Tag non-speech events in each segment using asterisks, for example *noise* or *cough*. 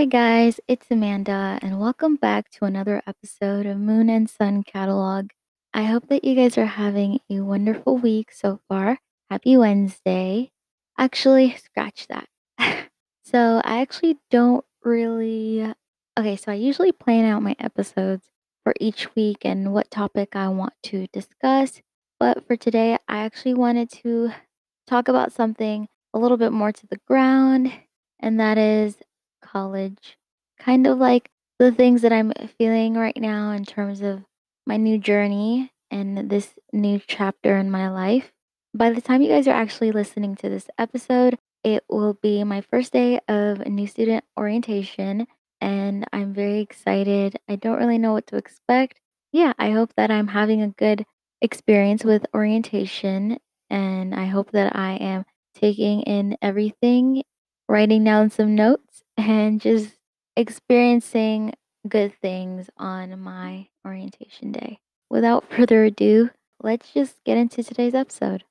Hey guys, it's Amanda, and welcome back to another episode of Moon and Sun Catalog. I hope that you guys are having a wonderful week so far. Happy Wednesday. Actually, scratch that. *laughs* so, I actually don't really. Okay, so I usually plan out my episodes for each week and what topic I want to discuss. But for today, I actually wanted to talk about something a little bit more to the ground, and that is college. Kind of like the things that I'm feeling right now in terms of my new journey and this new chapter in my life. By the time you guys are actually listening to this episode, it will be my first day of new student orientation, and I'm very excited. I don't really know what to expect. Yeah, I hope that I'm having a good experience with orientation, and I hope that I am taking in everything, writing down some notes, and just experiencing good things on my orientation day. Without further ado, let's just get into today's episode.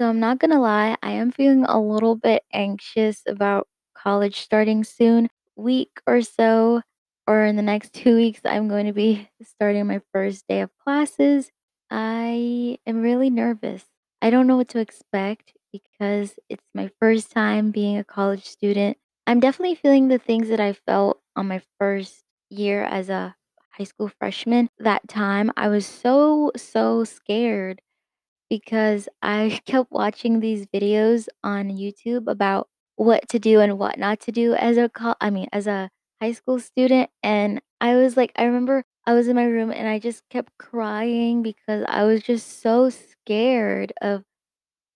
So I'm not gonna lie, I am feeling a little bit anxious about college starting soon. Week or so, or in the next two weeks, I'm going to be starting my first day of classes. I am really nervous. I don't know what to expect because it's my first time being a college student. I'm definitely feeling the things that I felt on my first year as a high school freshman. That time, I was so, so scared because I *laughs* kept watching these videos on YouTube about what to do and what not to do as a col I mean, as a high school student, and I was like I remember I was in my room and I just kept crying because I was just so scared of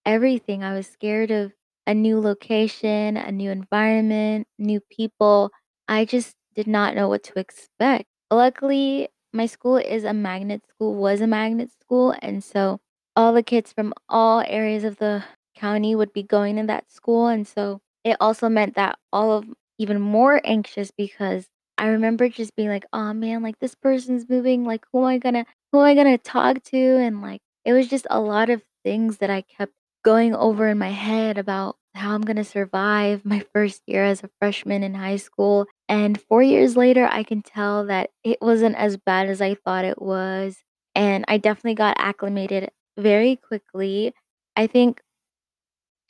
everything. I was scared of a new location, a new environment, new people. I just did not know what to expect. Luckily, my school is a magnet school, was a magnet school, and so all the kids from all areas of the county would be going to that school, and so it also meant that all of even more anxious because I remember just being like, "Oh man, like this person's moving, like who am I gonna who am I gonna talk to?" And like it was just a lot of things that I kept going over in my head about how I'm gonna survive my first year as a freshman in high school. And 4 years later, I can tell that it wasn't as bad as I thought it was, and I definitely got acclimated very quickly. I think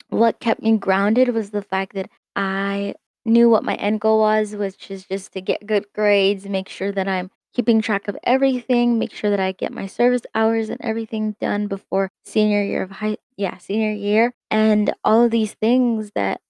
what kept me grounded was the fact that I knew what my end goal was, which is just to get good grades, make sure that I'm keeping track of everything, make sure that I get my service hours and everything done before senior year of high yeah, senior year, and all of these things that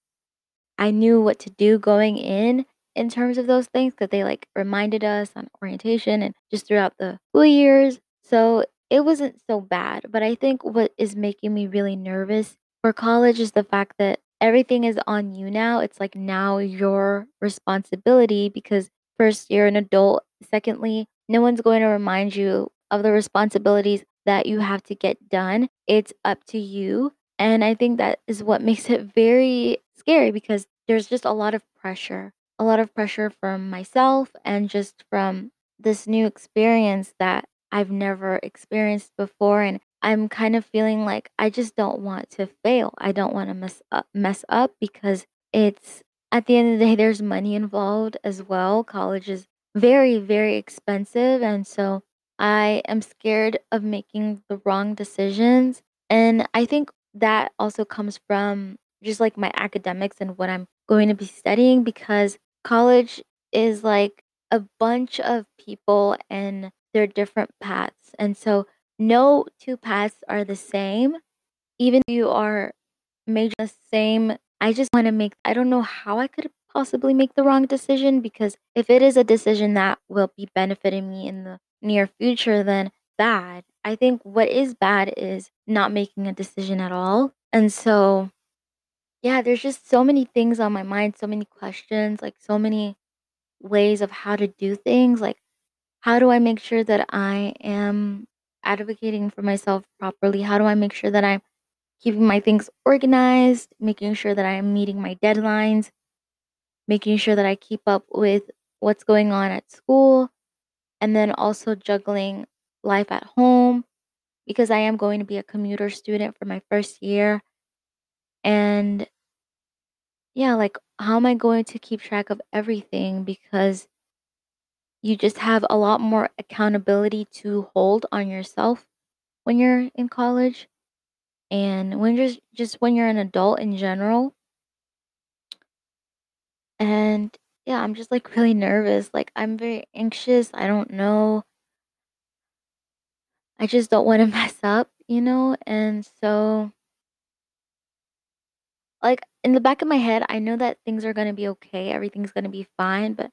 I knew what to do going in, in terms of those things, 'cause they, like, reminded us on orientation and just throughout the school years, so it wasn't so bad, but I think what is making me really nervous for college is the fact that everything is on you now, it's like now your responsibility because first, you're an adult, secondly, no one's going to remind you of the responsibilities that you have to get done, it's up to you, and I think that is what *laughs* makes it very scary because there's just a lot of pressure. A lot of pressure from myself and just from this new experience that I've never experienced before, and I'm kind of feeling like I just don't want to fail. I don't wanna mess up mess up because it's at the end of the day, there's money involved as well. College is very, very expensive, and so I am scared of making the wrong decisions, and I think that also comes from just, like, my academics and what I'm going to be studying because college is like a bunch of people and their different paths, and so no 2 paths are the same. Even if you are major the same, I just wanna make I don't know how I could possibly make the wrong decision because if it is a decision that will be benefiting me in the near future, then bad. I think what is bad is not making a decision at all, and so yeah, there's just so many things on my mind, so many questions, like, so many ways of how to do things, like, how do I make sure that I am advocating for myself properly? How do I make sure that I'm keeping my things organized, making sure that I am meeting my deadlines, making sure that I keep up with what's going on at school, and then also juggling life at home because I am going to be a commuter student for my first year. And yeah, like, how am I going to keep track of everything? Because you just have a lot more accountability to hold on yourself when you're in college and when you're just when you're an adult in general. And yeah, I'm just like really nervous. Like I'm very anxious. I don't know. I just don't want to *laughs* mess up, you know? And so like in the back of my head, I know that things are going to be okay. Everything's going to be fine, but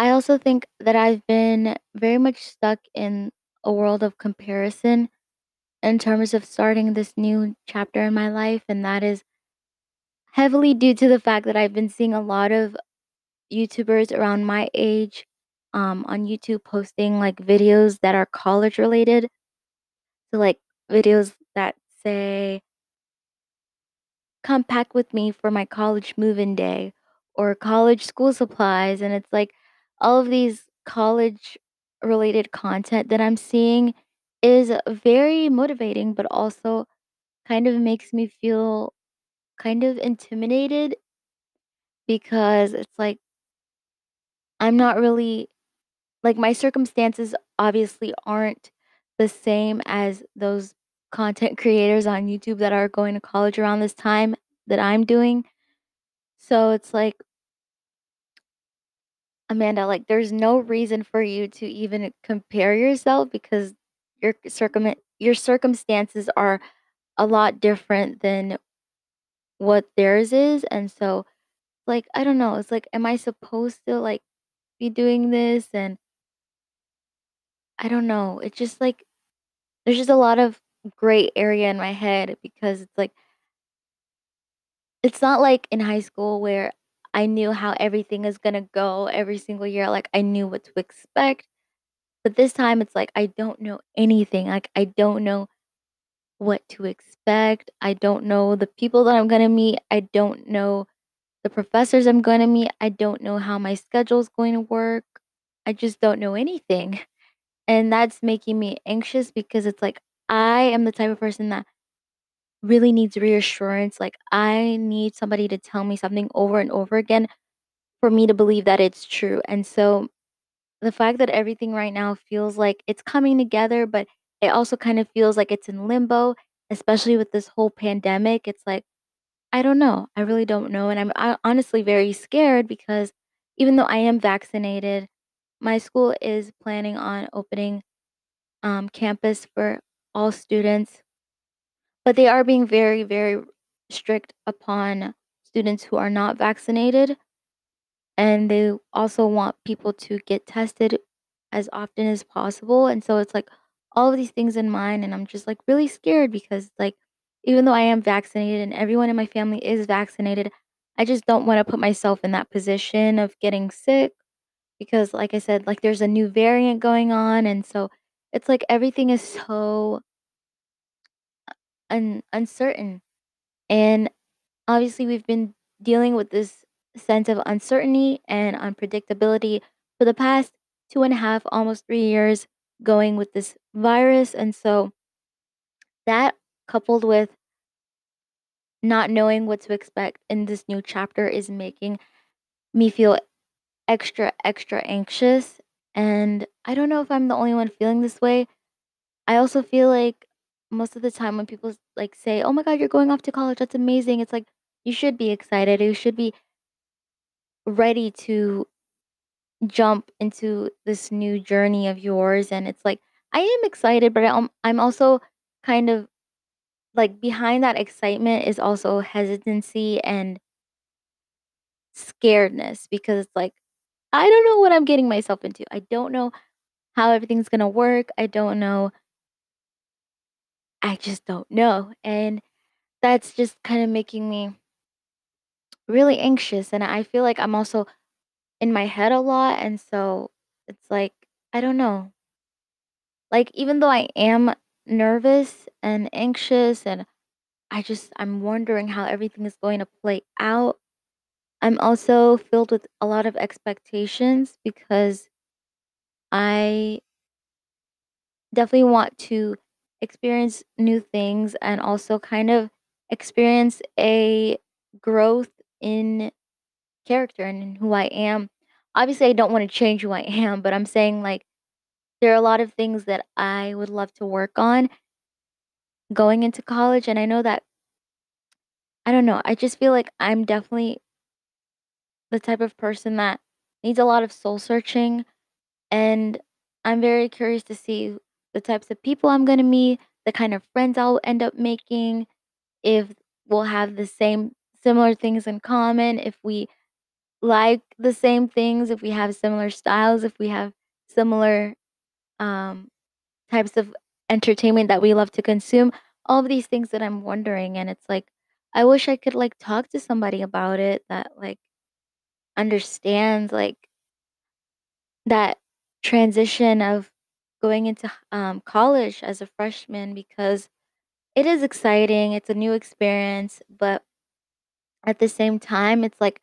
I also think that I've been very much stuck in a world of comparison in terms of starting this new chapter in my life. And that is heavily due to the fact that I've been seeing a lot of YouTubers around my age um, on YouTube posting like videos that are college related. So, like videos that say, come pack with me for my college move-in day or college school supplies and it's like all of these college related content that I'm seeing is very motivating but also kind of makes me feel kind of intimidated because it's like I'm not really like my circumstances obviously aren't the same as those content *laughs* creators on YouTube that are going to college around this time that I'm doing. So it's like Amanda, like, there's no reason for you to even compare yourself because your circum your circumstances are a lot different than what theirs is, and so, like, I don't know, it's like, am I supposed to, like, be doing this? And I don't know, it's just, like there's just a lot of gray area in my head because it's like it's not like in high school where I knew how everything is gonna go every single year, like, I knew what to expect. But this time it's like I don't know anything. Like I don't know what to expect. I don't know the people that I'm going to meet. I don't know the professors I'm going to meet. I don't know how my schedule is going to work. I just don't know anything. *laughs* And that's making me anxious because it's like I am the type of person that really needs reassurance. Like I need somebody to tell me something over and over again for me to believe that it's true. And so the fact that everything right now feels like it's coming together, but it also kind of feels like it's in limbo, especially with this whole pandemic. It's like, I don't know. I really don't know. And I'm uh, honestly very scared because even though I am vaccinated, my school is planning on opening um, campus for all students, but they are being very, very strict upon students who are not vaccinated. And they also want people to get tested as often as possible, and so it's, like, all of these things in mind, and I'm just, like, really scared because, like, even though I am vaccinated and everyone in my family is vaccinated, I just don't wanna put myself in that position of getting sick because, like I said, like, there's a new variant going on, and so it's like everything is so un uncertain, and Obviously, we've been dealing with this sense of uncertainty and unpredictability for the past two and a half, almost three years, going with this virus. And so, that coupled with not knowing what to expect in this new chapter is making me feel extra, extra anxious. And I don't know if I'm the only one feeling this way. I also feel like most of the time when people like say, "Oh my god, you're going off to college. That's amazing." It's like you should be excited. You should be ready to jump into this new journey of yours and it's like I am excited, but I'm um, I'm also kind of like behind that excitement is also hesitancy and scaredness because it's like I don't know what I'm getting myself into. I don't know how everything's going to work. I don't know. I just don't know. And that's just kind of making me really anxious and I feel like I'm also in my head a lot, and so it's like, I don't know. Like, even though I am nervous and anxious and I just I'm wondering how everything is going to play out, I'm also filled with a lot of expectations because I definitely want to experience new things and also kind of experience a growth in character and in who I am. Obviously, I don't want to change who I *laughs* am, but I'm saying like there are a lot of things that I would love to work on going into college. And I know that, I don't know, I just feel like I'm definitely the type of person that needs a lot of soul searching. And I'm very curious to see the types of people I'm going to meet, the kind of friends I'll end up making, if we'll have the same similar things in common, if we like the same things, if we have similar styles, if we have similar um, types of entertainment that we love to consume, all of these things that I'm wondering. And it's like, I wish I could like talk to somebody about it that like understands like that transition of going into um, college as a freshman because it is exciting. It's a new experience, but at the same time, it's like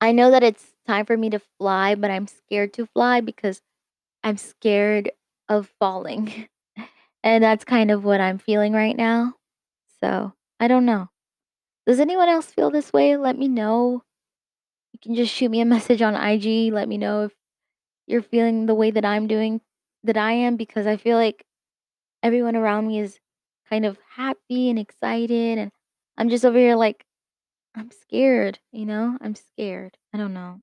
I know that it's time for me to fly, but I'm scared to fly because I'm scared of falling. *laughs* And that's kind of what I'm feeling right now. So, I don't know. Does anyone else feel this way? Let me know. You can just shoot me a message on IG. Let me know if you're feeling the way that I'm doing, that I am, because I feel like everyone around me is kind of happy and excited. And I'm just over here like, I'm scared, you know? I'm scared. I don't know.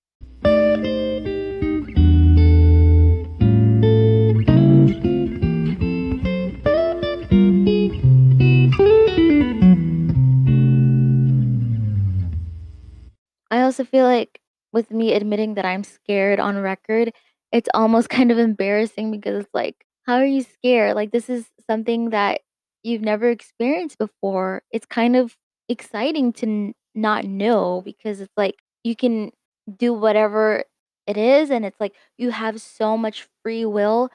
I also feel like with me admitting that I'm scared on record, it's almost *laughs* kind of embarrassing because it's like, how are you scared? Like, this is something that you've never experienced before. It's kind of exciting to n- not know because it's like you can do whatever it is, and it's like you have so much free will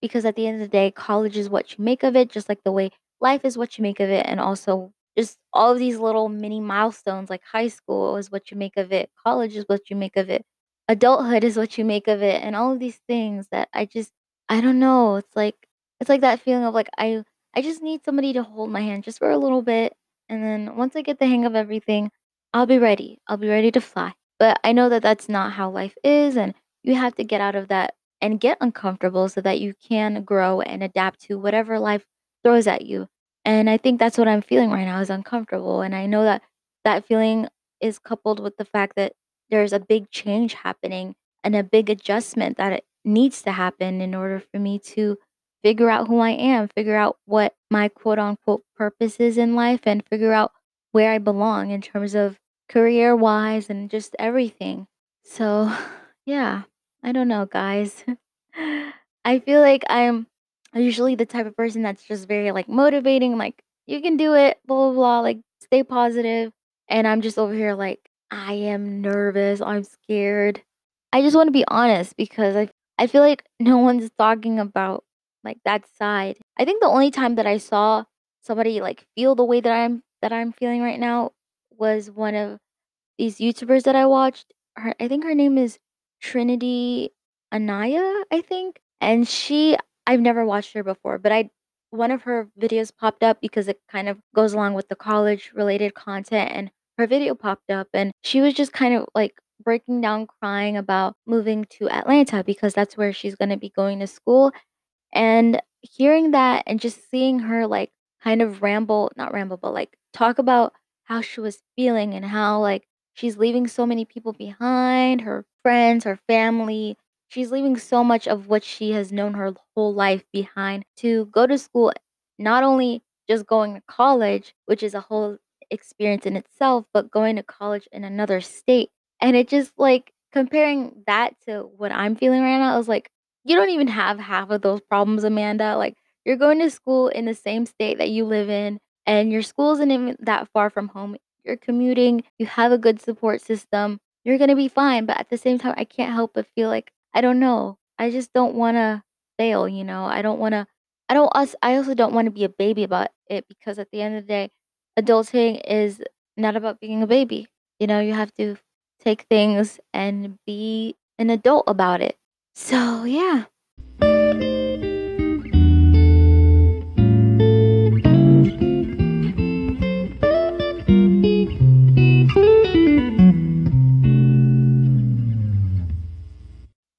because at the end of the day, college is what you make of it, just like the way life is what you make of it, and also just all of these little mini milestones, like high school is what you make of it, college is what you make of it, adulthood is what you make of it, and all of these things that I just I don't know, it's like it's like that feeling of like I I just need somebody to hold my hand just for a little bit, and then once I get the hang of everything, I'll be ready. I'll be ready to fly. But I know that that's not how life is, and you have to get out of that and get uncomfortable so that you can grow and adapt to whatever life throws at you. And I think that's what I'm feeling right now is uncomfortable. And I know that that feeling is coupled with the fact that there's a big change happening and a big adjustment that it needs to happen in order for me to figure out who I am, figure out what my quote unquote purpose is in life, and figure out where I belong in terms of career wise and just everything. So, *sighs* yeah, I don't know, guys. *laughs* I feel like I'm usually the type of person that's just very like motivating, like, you can do it, blah, blah, blah, like, stay positive. And I'm just over here like, I am nervous, I'm scared. I just want to be honest because I I feel like *laughs* no one's talking about like that side. I think the only time that I saw somebody like feel the way that I'm that I'm feeling right now was one of these YouTubers that I watched. Her I think her name is Trinity Anaya, I think. And she I've never watched her before, but I one of her videos popped up because it kind of goes along with the college related content and her video popped up and she was just kind of like breaking down crying about moving to Atlanta because that's where she's going to be going to school and hearing that and just seeing her, like, kind of ramble not ramble, but, like, talk about how she was feeling and how, like, she's leaving so many people behind, her friends, her family. She's leaving so much of what she has known her whole life behind to go to school, not only just going to college, which is a whole experience in itself, but going to college in another state. And it just, like, comparing that to what I'm feeling right now, I was like, you don't even have half of those problems, Amanda. Like, you're going to school in the same state that you live in, and your school isn't even that far from home. You're commuting, you have a good support system. you're gonna be fine, but at the same time, I can't help but feel like I don't know, I just don't wanna fail, you know? I don't wanna I don't I also don't wanna be a baby about it because at the end of the day, adulting is not about being a baby, you know? You have to take things and be an adult about it. So, yeah.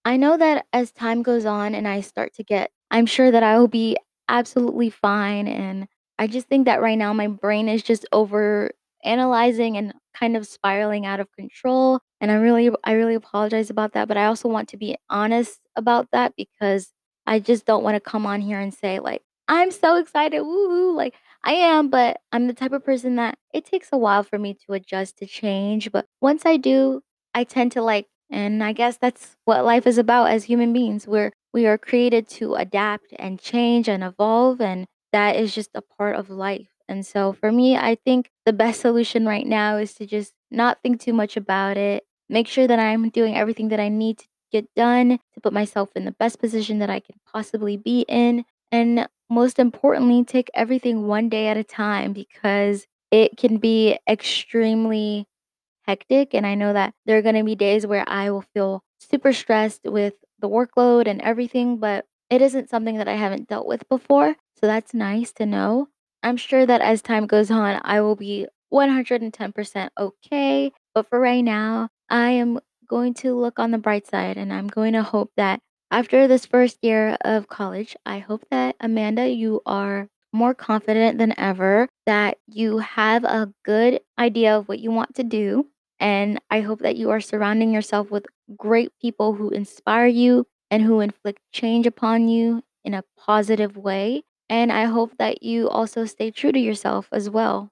I know that as time goes on and I start to get I'm sure that I will be absolutely fine, and I just think that right now my brain is just over analyzing and kind of spiraling out of control, and I really I really apologize about that, but I also want to be honest about that because I just don't wanna come on here and say, like, "I'm so excited, woo-hoo," like, I am, but I'm the type of person that it takes a while for me to adjust to change, but once I do, I tend to, like and I guess that's what life is about as human beings. We're we are created to adapt and change and evolve, and that is just a part of life. And so for me, I think the best solution right now is to just not think too much about it, make sure that I'm doing everything that I need to get done to put myself in the best position that I can possibly be in, and most importantly, take everything one day at a time because it can be extremely hectic, and I know that there are gonna be days where I will feel super stressed with the workload and everything, but it isn't something that I haven't dealt with before, so that's nice to know. I'm sure that as time goes on, I will be 110% okay, but for right now, I am going to look on the bright side, and I'm going to hope that after this 1st year of college, I hope that, Amanda, you are more confident than ever, that you have a good idea of what you want to do, and I hope that you are surrounding yourself with great people who inspire you and who inflict change upon you in a positive way, and I hope that you also stay true to yourself as well,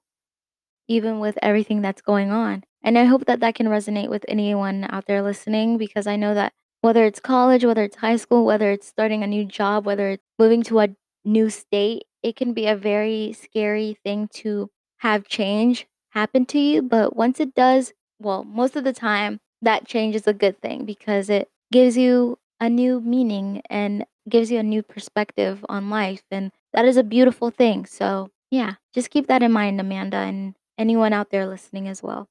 even with everything that's going on. And I hope that that can resonate with anyone out there listening because I know that whether it's college, whether it's high school, whether it's starting a new job, whether it's moving to a new state, it can be a very scary thing to have change happen to you, but once it does well, most of the time, that change is a good thing because it gives you a new meaning and gives you a new perspective on life, and that is a beautiful thing, so, yeah, just keep that in mind, Amanda, and anyone out there listening as well.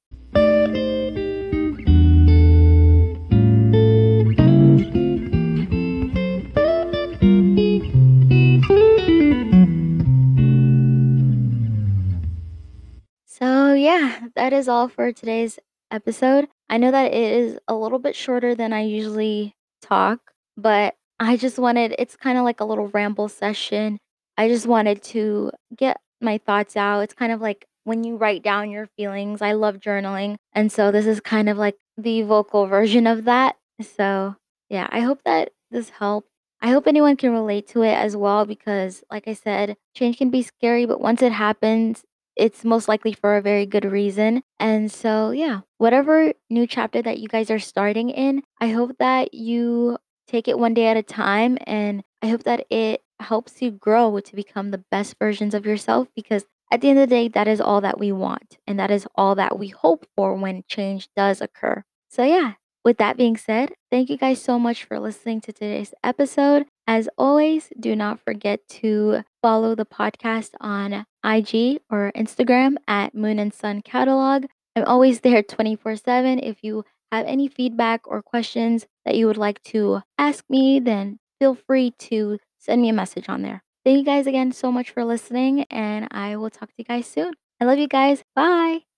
So, yeah, that is all for today's episode. I know that it is a little bit shorter than I usually talk, but I just wanted it's kinda like a little ramble session. I just wanted to get my thoughts out. It's kind of like when you write down your feelings. I love journaling, and so this is kind of like the vocal version of that. So, yeah, I hope that this helped. I hope anyone can relate to it as well because, like I said, change can be scary, but once it happens, it's most likely for a very good reason, and so, yeah, whatever new chapter that you guys are starting in, I hope that you take it one day at a time, and I hope that it helps you grow to become the best versions of yourself because at the end of the day, that is all that we want, and that is all that we hope for when change does occur. So, yeah, with that being said, thank you guys so much for listening to today's episode. As always, do not forget to follow the podcast on IG or Instagram at Moon and Sun Catalog. I'm always there 24/7. If you have any feedback or questions that you would like to ask me, then feel free to send me a message on there. Thank you guys again so much for listening, and I will talk to you guys soon. I love you guys. Bye.